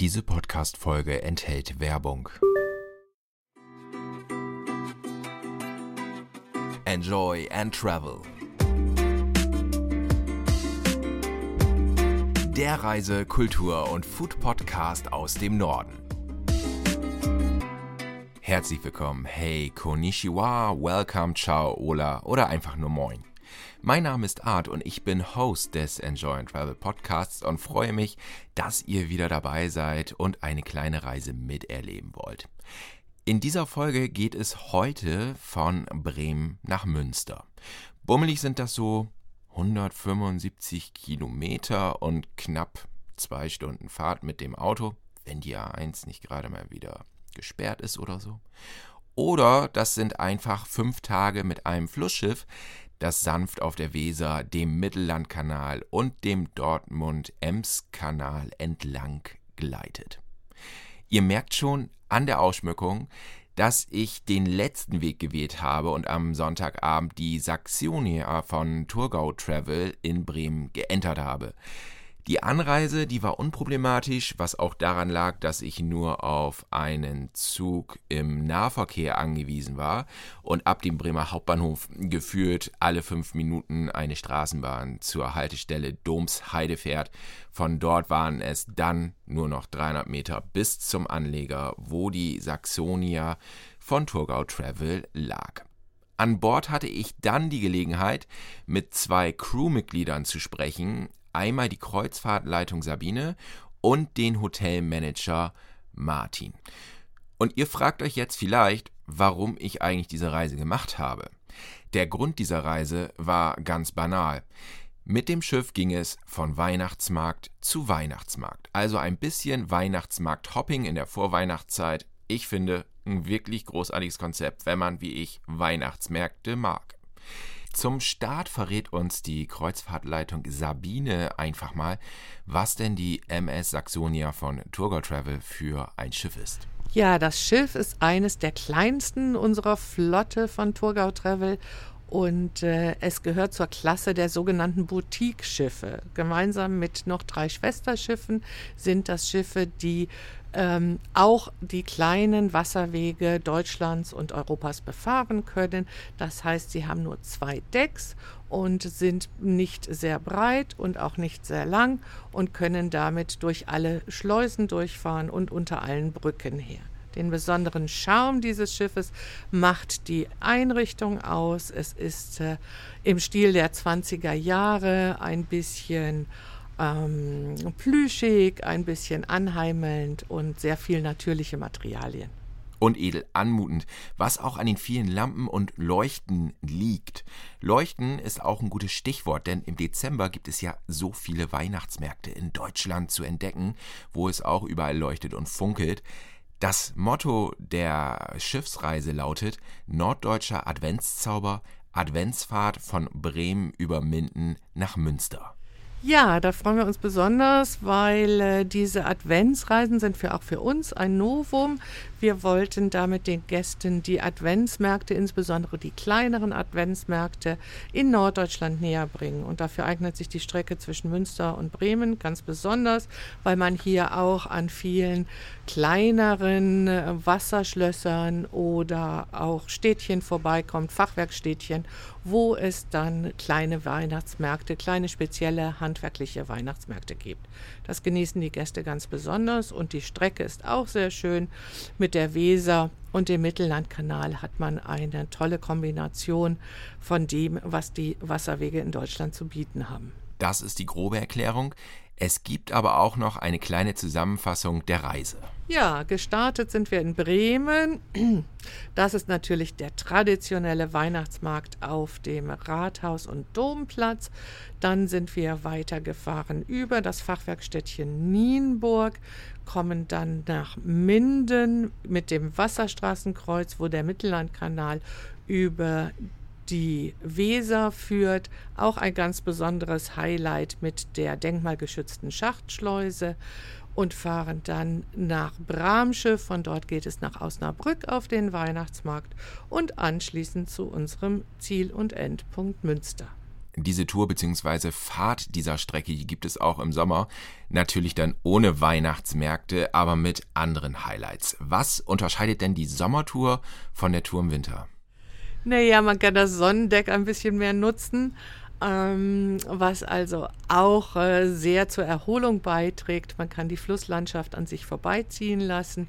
Diese Podcast-Folge enthält Werbung. Enjoy and Travel. Der Reise-, Kultur- und Food-Podcast aus dem Norden. Herzlich willkommen, hey, konnichiwa, welcome, ciao, hola oder einfach nur moin. Mein Name ist Art und ich bin Host des Enjoy and Travel Podcasts und freue mich, dass ihr wieder dabei seid und eine kleine Reise miterleben wollt. In dieser Folge geht es heute von Bremen nach Münster. Bummelig sind das so 175 Kilometer und knapp zwei Stunden Fahrt mit dem Auto, wenn die A1 nicht gerade mal wieder gesperrt ist oder so. Oder das sind einfach fünf Tage mit einem Flussschiff, das sanft auf der Weser, dem Mittellandkanal und dem Dortmund-Ems-Kanal entlang gleitet. Ihr merkt schon an der Ausschmückung, dass ich den letzten Weg gewählt habe und am Sonntagabend die Saxonia von Thurgau Travel in Bremen geentert habe. Die Anreise, die war unproblematisch, was auch daran lag, dass ich nur auf einen Zug im Nahverkehr angewiesen war und ab dem Bremer Hauptbahnhof geführt alle fünf Minuten eine Straßenbahn zur Haltestelle Domsheide fährt. Von dort waren es dann nur noch 300 Meter bis zum Anleger, wo die Saxonia von Thurgau Travel lag. An Bord hatte ich dann die Gelegenheit, mit zwei Crewmitgliedern zu sprechen, einmal die Kreuzfahrtleitung Sabine und den Hotelmanager Martin. Und ihr fragt euch jetzt vielleicht, warum ich eigentlich diese Reise gemacht habe. Der Grund dieser Reise war ganz banal. Mit dem Schiff ging es von Weihnachtsmarkt zu Weihnachtsmarkt. Also ein bisschen Weihnachtsmarkt-Hopping in der Vorweihnachtszeit. Ich finde ein wirklich großartiges Konzept, wenn man wie ich Weihnachtsmärkte mag. Zum Start verrät uns die Kreuzfahrtleitung Sabine einfach mal, was denn die MS Saxonia von Turgo Travel für ein Schiff ist. Ja, das Schiff ist eines der kleinsten unserer Flotte von Turgau Travel und äh, es gehört zur Klasse der sogenannten Boutique-Schiffe. Gemeinsam mit noch drei Schwesterschiffen sind das Schiffe, die ähm, auch die kleinen Wasserwege Deutschlands und Europas befahren können. Das heißt, sie haben nur zwei Decks und sind nicht sehr breit und auch nicht sehr lang und können damit durch alle Schleusen durchfahren und unter allen Brücken her. Den besonderen Charme dieses Schiffes macht die Einrichtung aus. Es ist äh, im Stil der 20er Jahre ein bisschen ähm, plüschig, ein bisschen anheimelnd und sehr viel natürliche Materialien. Und edel anmutend, was auch an den vielen Lampen und Leuchten liegt. Leuchten ist auch ein gutes Stichwort, denn im Dezember gibt es ja so viele Weihnachtsmärkte in Deutschland zu entdecken, wo es auch überall leuchtet und funkelt. Das Motto der Schiffsreise lautet Norddeutscher Adventszauber, Adventsfahrt von Bremen über Minden nach Münster. Ja, da freuen wir uns besonders, weil äh, diese Adventsreisen sind für auch für uns ein Novum. Wir wollten damit den Gästen die Adventsmärkte, insbesondere die kleineren Adventsmärkte in Norddeutschland näher bringen. Und dafür eignet sich die Strecke zwischen Münster und Bremen ganz besonders, weil man hier auch an vielen kleineren äh, Wasserschlössern oder auch Städtchen vorbeikommt, Fachwerkstädtchen, wo es dann kleine Weihnachtsmärkte, kleine spezielle handwerkliche Weihnachtsmärkte gibt. Das genießen die Gäste ganz besonders und die Strecke ist auch sehr schön. Mit der Weser und dem Mittellandkanal hat man eine tolle Kombination von dem, was die Wasserwege in Deutschland zu bieten haben. Das ist die grobe Erklärung. Es gibt aber auch noch eine kleine Zusammenfassung der Reise. Ja, gestartet sind wir in Bremen. Das ist natürlich der traditionelle Weihnachtsmarkt auf dem Rathaus- und Domplatz. Dann sind wir weitergefahren über das Fachwerkstädtchen Nienburg, kommen dann nach Minden mit dem Wasserstraßenkreuz, wo der Mittellandkanal über die Weser führt, auch ein ganz besonderes Highlight mit der denkmalgeschützten Schachtschleuse und fahren dann nach Bramsche. Von dort geht es nach Osnabrück auf den Weihnachtsmarkt und anschließend zu unserem Ziel- und Endpunkt Münster. diese Tour bzw. Fahrt dieser Strecke, gibt es auch im Sommer. Natürlich dann ohne Weihnachtsmärkte, aber mit anderen Highlights. Was unterscheidet denn die Sommertour von der Tour im Winter? Naja, man kann das Sonnendeck ein bisschen mehr nutzen, ähm, was also auch äh, sehr zur Erholung beiträgt. Man kann die Flusslandschaft an sich vorbeiziehen lassen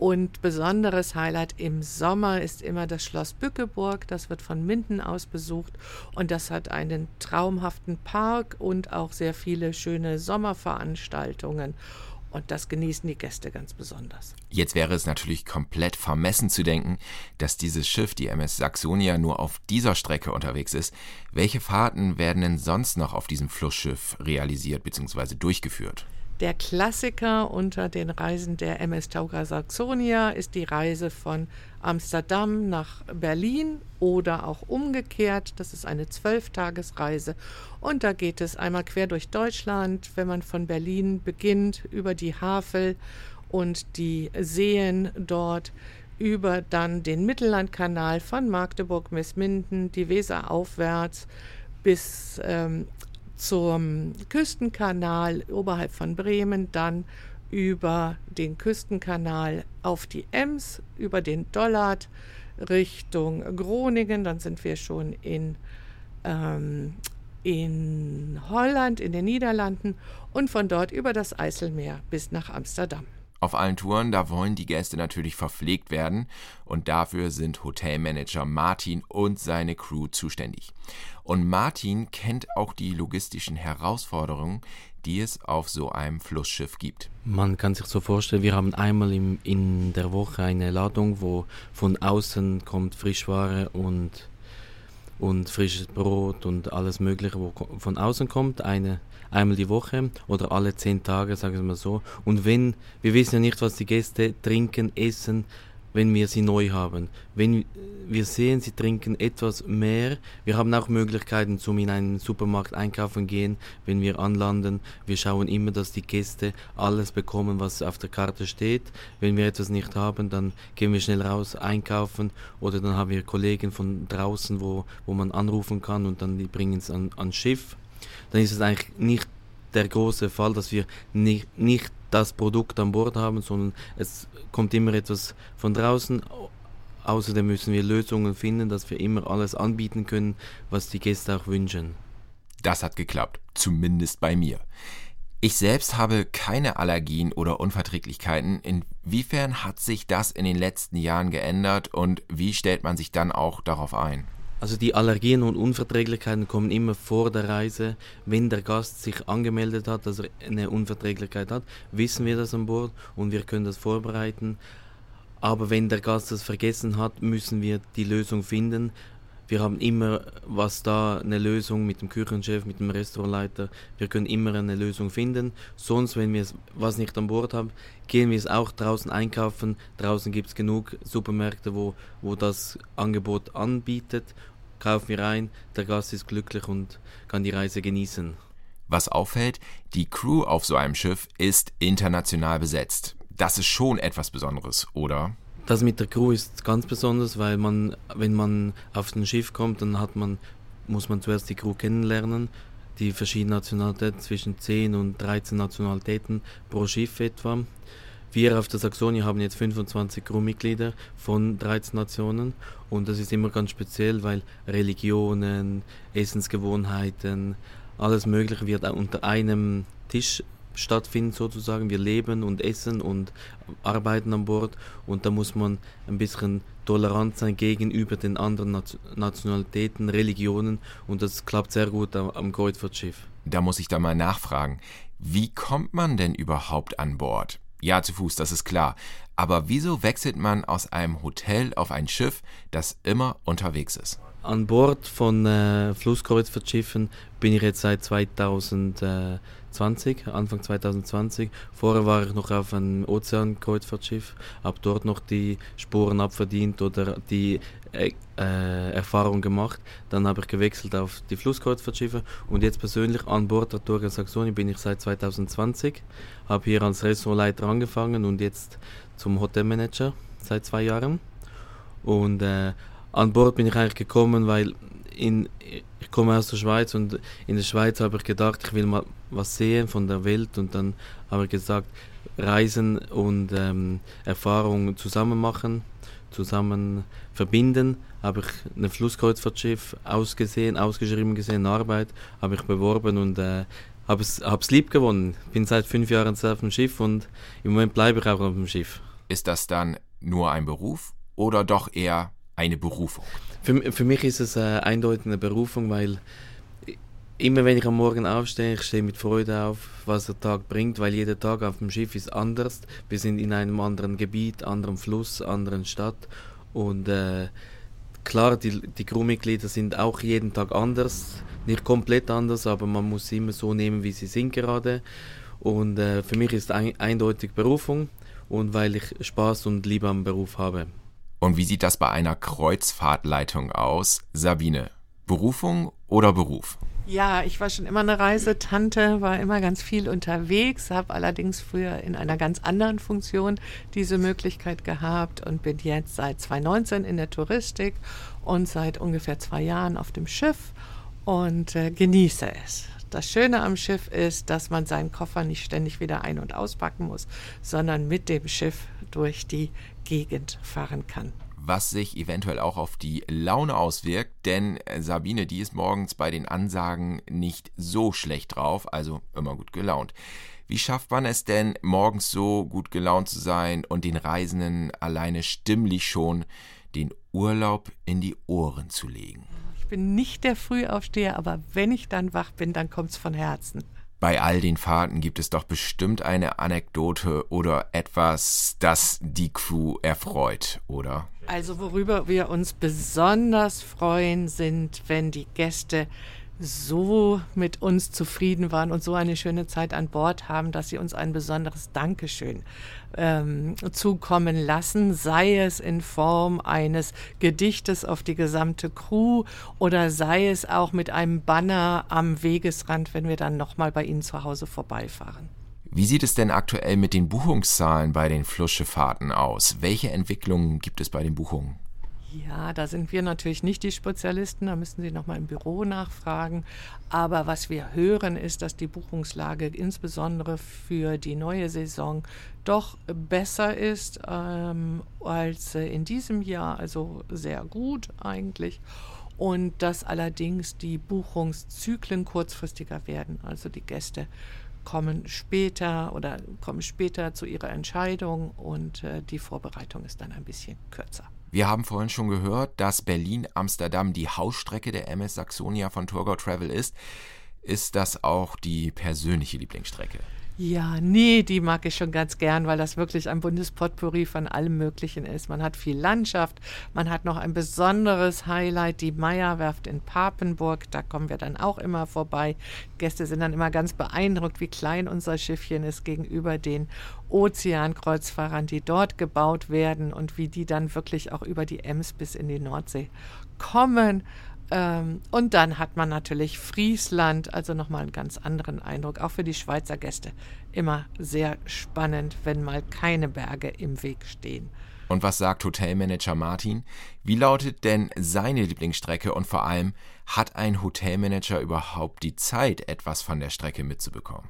und besonderes Highlight im Sommer ist immer das Schloss Bückeburg. Das wird von Minden aus besucht und das hat einen traumhaften Park und auch sehr viele schöne Sommerveranstaltungen. Und das genießen die Gäste ganz besonders. Jetzt wäre es natürlich komplett vermessen zu denken, dass dieses Schiff, die MS Saxonia, nur auf dieser Strecke unterwegs ist. Welche Fahrten werden denn sonst noch auf diesem Flussschiff realisiert bzw. durchgeführt? Der Klassiker unter den Reisen der MS Tauga Saxonia ist die Reise von Amsterdam nach Berlin oder auch umgekehrt. Das ist eine Zwölftagesreise und da geht es einmal quer durch Deutschland, wenn man von Berlin beginnt, über die Havel und die Seen dort über dann den Mittellandkanal von Magdeburg bis Minden, die Weser aufwärts bis ähm, zum Küstenkanal oberhalb von Bremen, dann über den Küstenkanal auf die Ems, über den Dollard Richtung Groningen, dann sind wir schon in, ähm, in Holland, in den Niederlanden und von dort über das Eiselmeer bis nach Amsterdam. Auf allen Touren, da wollen die Gäste natürlich verpflegt werden und dafür sind Hotelmanager Martin und seine Crew zuständig. Und Martin kennt auch die logistischen Herausforderungen, die es auf so einem Flussschiff gibt. Man kann sich so vorstellen, wir haben einmal im, in der Woche eine Ladung, wo von außen kommt Frischware und, und frisches Brot und alles Mögliche, wo von außen kommt. Eine einmal die Woche oder alle zehn Tage, sagen wir mal so. Und wenn, wir wissen ja nicht, was die Gäste trinken, essen, wenn wir sie neu haben. Wenn wir sehen, sie trinken etwas mehr, wir haben auch Möglichkeiten zum in einen Supermarkt einkaufen gehen, wenn wir anlanden. Wir schauen immer, dass die Gäste alles bekommen, was auf der Karte steht. Wenn wir etwas nicht haben, dann gehen wir schnell raus einkaufen oder dann haben wir Kollegen von draußen, wo, wo man anrufen kann und dann die bringen es an, ans Schiff dann ist es eigentlich nicht der große Fall, dass wir nicht, nicht das Produkt an Bord haben, sondern es kommt immer etwas von draußen. Außerdem müssen wir Lösungen finden, dass wir immer alles anbieten können, was die Gäste auch wünschen. Das hat geklappt, zumindest bei mir. Ich selbst habe keine Allergien oder Unverträglichkeiten. Inwiefern hat sich das in den letzten Jahren geändert und wie stellt man sich dann auch darauf ein? Also die Allergien und Unverträglichkeiten kommen immer vor der Reise. Wenn der Gast sich angemeldet hat, dass er eine Unverträglichkeit hat, wissen wir das an Bord und wir können das vorbereiten. Aber wenn der Gast das vergessen hat, müssen wir die Lösung finden. Wir haben immer was da, eine Lösung mit dem Küchenchef, mit dem Restaurantleiter. Wir können immer eine Lösung finden. Sonst, wenn wir was nicht an Bord haben, gehen wir es auch draußen einkaufen. Draußen gibt es genug Supermärkte, wo, wo das Angebot anbietet. Kaufen wir ein, der Gast ist glücklich und kann die Reise genießen. Was auffällt, die Crew auf so einem Schiff ist international besetzt. Das ist schon etwas Besonderes, oder? Das mit der Crew ist ganz besonders, weil man, wenn man auf ein Schiff kommt, dann hat man, muss man zuerst die Crew kennenlernen, die verschiedenen Nationalitäten, zwischen 10 und 13 Nationalitäten pro Schiff etwa. Wir auf der Saxonia haben jetzt 25 Crewmitglieder von 13 Nationen und das ist immer ganz speziell, weil Religionen, Essensgewohnheiten, alles Mögliche wird unter einem Tisch stattfinden sozusagen. Wir leben und essen und arbeiten an Bord und da muss man ein bisschen tolerant sein gegenüber den anderen Nationalitäten, Religionen und das klappt sehr gut am, am Kreuzfahrtschiff. Da muss ich da mal nachfragen. Wie kommt man denn überhaupt an Bord? Ja, zu Fuß, das ist klar. Aber wieso wechselt man aus einem Hotel auf ein Schiff, das immer unterwegs ist? An Bord von äh, Flusskreuzfahrtschiffen bin ich jetzt seit 2000. Äh, 20, Anfang 2020. Vorher war ich noch auf einem Ozeankreuzfahrtschiff, habe dort noch die Spuren abverdient oder die äh, äh, Erfahrung gemacht. Dann habe ich gewechselt auf die Flusskreuzfahrtschiffe und jetzt persönlich an Bord der Torga Saxony bin ich seit 2020. Habe hier als Restaurantleiter angefangen und jetzt zum Hotelmanager seit zwei Jahren. Und äh, an Bord bin ich eigentlich gekommen, weil in, ich komme aus der Schweiz und in der Schweiz habe ich gedacht, ich will mal was sehen von der Welt und dann habe ich gesagt, Reisen und ähm, Erfahrungen zusammen machen, zusammen verbinden. Habe ich ein Flusskreuzfahrtschiff ausgesehen, ausgeschrieben gesehen, Arbeit, habe ich beworben und äh, habe es, es lieb gewonnen. Bin seit fünf Jahren auf dem Schiff und im Moment bleibe ich auch auf dem Schiff. Ist das dann nur ein Beruf oder doch eher eine Berufung? Für, für mich ist es äh, eine Berufung, weil immer wenn ich am Morgen aufstehe, ich stehe mit Freude auf, was der Tag bringt, weil jeder Tag auf dem Schiff ist anders. Wir sind in einem anderen Gebiet, anderem Fluss, anderen Stadt und äh, klar, die, die Crewmitglieder sind auch jeden Tag anders, nicht komplett anders, aber man muss sie immer so nehmen, wie sie sind gerade. Und äh, für mich ist ein, eindeutig Berufung und weil ich Spaß und Liebe am Beruf habe. Und wie sieht das bei einer Kreuzfahrtleitung aus? Sabine, Berufung oder Beruf? Ja, ich war schon immer eine Reisetante, war immer ganz viel unterwegs, habe allerdings früher in einer ganz anderen Funktion diese Möglichkeit gehabt und bin jetzt seit 2019 in der Touristik und seit ungefähr zwei Jahren auf dem Schiff und äh, genieße es. Das Schöne am Schiff ist, dass man seinen Koffer nicht ständig wieder ein- und auspacken muss, sondern mit dem Schiff durch die Gegend fahren kann was sich eventuell auch auf die Laune auswirkt, denn Sabine, die ist morgens bei den Ansagen nicht so schlecht drauf, also immer gut gelaunt. Wie schafft man es denn, morgens so gut gelaunt zu sein und den Reisenden alleine stimmlich schon den Urlaub in die Ohren zu legen? Ich bin nicht der Frühaufsteher, aber wenn ich dann wach bin, dann kommt's von Herzen. Bei all den Fahrten gibt es doch bestimmt eine Anekdote oder etwas, das die Crew erfreut, oder? Also worüber wir uns besonders freuen, sind, wenn die Gäste so mit uns zufrieden waren und so eine schöne Zeit an Bord haben, dass sie uns ein besonderes Dankeschön ähm, zukommen lassen, sei es in Form eines Gedichtes auf die gesamte Crew oder sei es auch mit einem Banner am Wegesrand, wenn wir dann nochmal bei Ihnen zu Hause vorbeifahren. Wie sieht es denn aktuell mit den Buchungszahlen bei den Flussschiffahrten aus? Welche Entwicklungen gibt es bei den Buchungen? Ja, da sind wir natürlich nicht die Spezialisten, da müssen Sie nochmal im Büro nachfragen. Aber was wir hören, ist, dass die Buchungslage insbesondere für die neue Saison doch besser ist ähm, als äh, in diesem Jahr, also sehr gut eigentlich. Und dass allerdings die Buchungszyklen kurzfristiger werden. Also die Gäste kommen später oder kommen später zu ihrer Entscheidung und äh, die Vorbereitung ist dann ein bisschen kürzer. Wir haben vorhin schon gehört, dass Berlin-Amsterdam die Hausstrecke der MS Saxonia von Tourgo Travel ist. Ist das auch die persönliche Lieblingsstrecke? Ja, nee, die mag ich schon ganz gern, weil das wirklich ein Bundespotpourri von allem Möglichen ist. Man hat viel Landschaft, man hat noch ein besonderes Highlight, die Meierwerft in Papenburg. Da kommen wir dann auch immer vorbei. Gäste sind dann immer ganz beeindruckt, wie klein unser Schiffchen ist gegenüber den Ozeankreuzfahrern, die dort gebaut werden und wie die dann wirklich auch über die Ems bis in die Nordsee kommen. Ähm, und dann hat man natürlich Friesland, also nochmal einen ganz anderen Eindruck, auch für die Schweizer Gäste. Immer sehr spannend, wenn mal keine Berge im Weg stehen. Und was sagt Hotelmanager Martin? Wie lautet denn seine Lieblingsstrecke und vor allem, hat ein Hotelmanager überhaupt die Zeit, etwas von der Strecke mitzubekommen?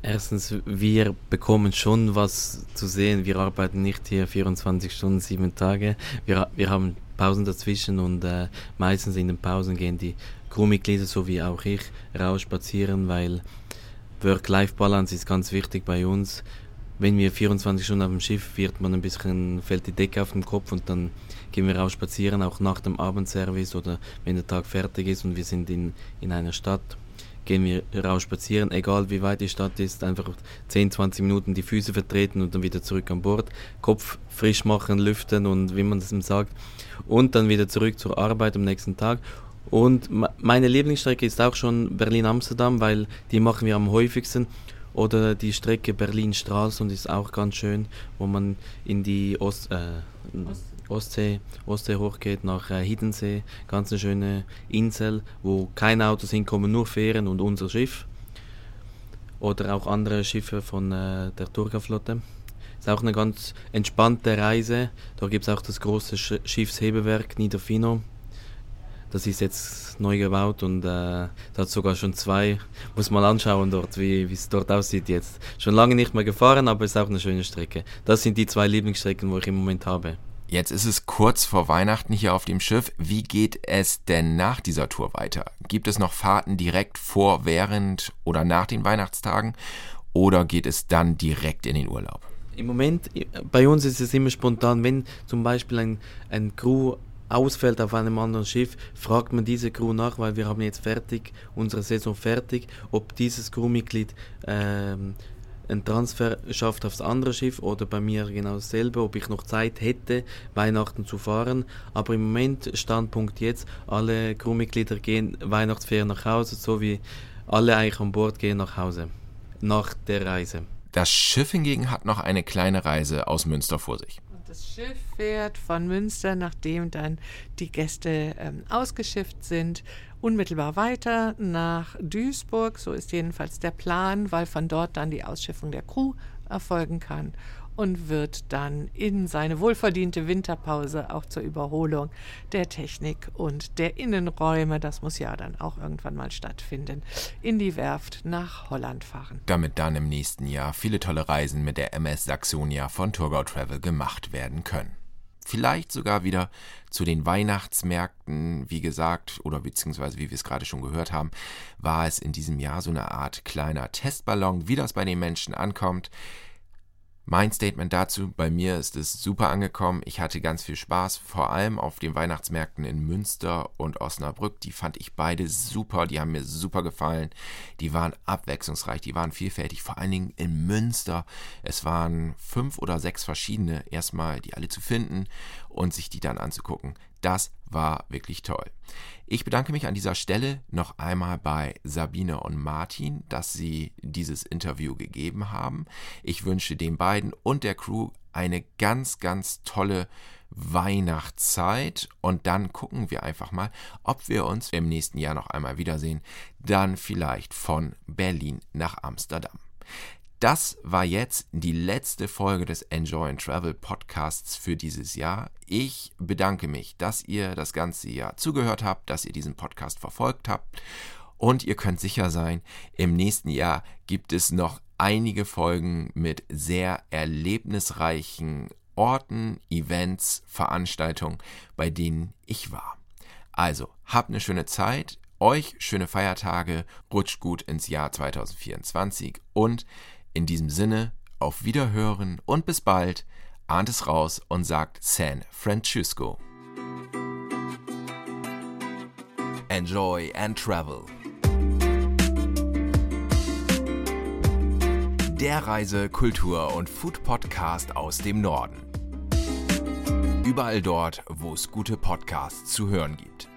Erstens, wir bekommen schon was zu sehen. Wir arbeiten nicht hier 24 Stunden, sieben Tage. Wir, wir haben Pausen dazwischen und äh, meistens in den Pausen gehen die Crewmitglieder so wie auch ich raus spazieren, weil Work-Life-Balance ist ganz wichtig bei uns. Wenn wir 24 Stunden auf dem Schiff wird man ein bisschen fällt die Decke auf den Kopf und dann gehen wir raus spazieren, auch nach dem Abendservice oder wenn der Tag fertig ist und wir sind in, in einer Stadt gehen wir raus spazieren, egal wie weit die Stadt ist, einfach 10, 20 Minuten die Füße vertreten und dann wieder zurück an Bord, Kopf frisch machen, lüften und wie man das sagt und dann wieder zurück zur Arbeit am nächsten Tag. Und meine Lieblingsstrecke ist auch schon Berlin-Amsterdam, weil die machen wir am häufigsten. Oder die Strecke Berlin-Stralsund ist auch ganz schön, wo man in die Ost, äh, Ostsee, Ostsee hochgeht nach äh, Hiddensee. Ganz eine schöne Insel, wo keine Autos hinkommen, nur Fähren und unser Schiff. Oder auch andere Schiffe von äh, der Turga-Flotte. Ist auch eine ganz entspannte Reise. Da gibt es auch das große Sch Schiffshebewerk Niederfino. das ist jetzt neu gebaut und äh, hat sogar schon zwei. Muss mal anschauen dort, wie es dort aussieht jetzt. Schon lange nicht mehr gefahren, aber es ist auch eine schöne Strecke. Das sind die zwei Lieblingsstrecken, wo ich im Moment habe. Jetzt ist es kurz vor Weihnachten hier auf dem Schiff. Wie geht es denn nach dieser Tour weiter? Gibt es noch Fahrten direkt vor, während oder nach den Weihnachtstagen? Oder geht es dann direkt in den Urlaub? Im Moment, bei uns ist es immer spontan, wenn zum Beispiel ein, ein Crew ausfällt auf einem anderen Schiff, fragt man diese Crew nach, weil wir haben jetzt fertig, unsere Saison fertig, ob dieses Crewmitglied ähm, einen Transfer schafft aufs andere Schiff oder bei mir genau dasselbe, ob ich noch Zeit hätte, Weihnachten zu fahren. Aber im Moment, Standpunkt jetzt, alle Crewmitglieder gehen Weihnachtsferien nach Hause, so wie alle eigentlich an Bord gehen nach Hause, nach der Reise. Das Schiff hingegen hat noch eine kleine Reise aus Münster vor sich. Das Schiff fährt von Münster, nachdem dann die Gäste ähm, ausgeschifft sind, unmittelbar weiter nach Duisburg. So ist jedenfalls der Plan, weil von dort dann die Ausschiffung der Crew erfolgen kann und wird dann in seine wohlverdiente Winterpause auch zur Überholung der Technik und der Innenräume, das muss ja dann auch irgendwann mal stattfinden, in die Werft nach Holland fahren. Damit dann im nächsten Jahr viele tolle Reisen mit der MS Saxonia von Turgau Travel gemacht werden können vielleicht sogar wieder zu den Weihnachtsmärkten, wie gesagt, oder beziehungsweise wie wir es gerade schon gehört haben, war es in diesem Jahr so eine Art kleiner Testballon, wie das bei den Menschen ankommt. Mein Statement dazu, bei mir ist es super angekommen. Ich hatte ganz viel Spaß, vor allem auf den Weihnachtsmärkten in Münster und Osnabrück. Die fand ich beide super, die haben mir super gefallen. Die waren abwechslungsreich, die waren vielfältig, vor allen Dingen in Münster. Es waren fünf oder sechs verschiedene, erstmal die alle zu finden und sich die dann anzugucken. Das war wirklich toll. Ich bedanke mich an dieser Stelle noch einmal bei Sabine und Martin, dass sie dieses Interview gegeben haben. Ich wünsche den beiden und der Crew eine ganz, ganz tolle Weihnachtszeit und dann gucken wir einfach mal, ob wir uns im nächsten Jahr noch einmal wiedersehen. Dann vielleicht von Berlin nach Amsterdam. Das war jetzt die letzte Folge des Enjoy and Travel Podcasts für dieses Jahr. Ich bedanke mich, dass ihr das ganze Jahr zugehört habt, dass ihr diesen Podcast verfolgt habt. Und ihr könnt sicher sein, im nächsten Jahr gibt es noch einige Folgen mit sehr erlebnisreichen Orten, Events, Veranstaltungen, bei denen ich war. Also, habt eine schöne Zeit, euch schöne Feiertage, rutscht gut ins Jahr 2024 und in diesem Sinne, auf Wiederhören und bis bald, ahnt es raus und sagt San Francisco. Enjoy and Travel. Der Reise-, Kultur- und Food-Podcast aus dem Norden. Überall dort, wo es gute Podcasts zu hören gibt.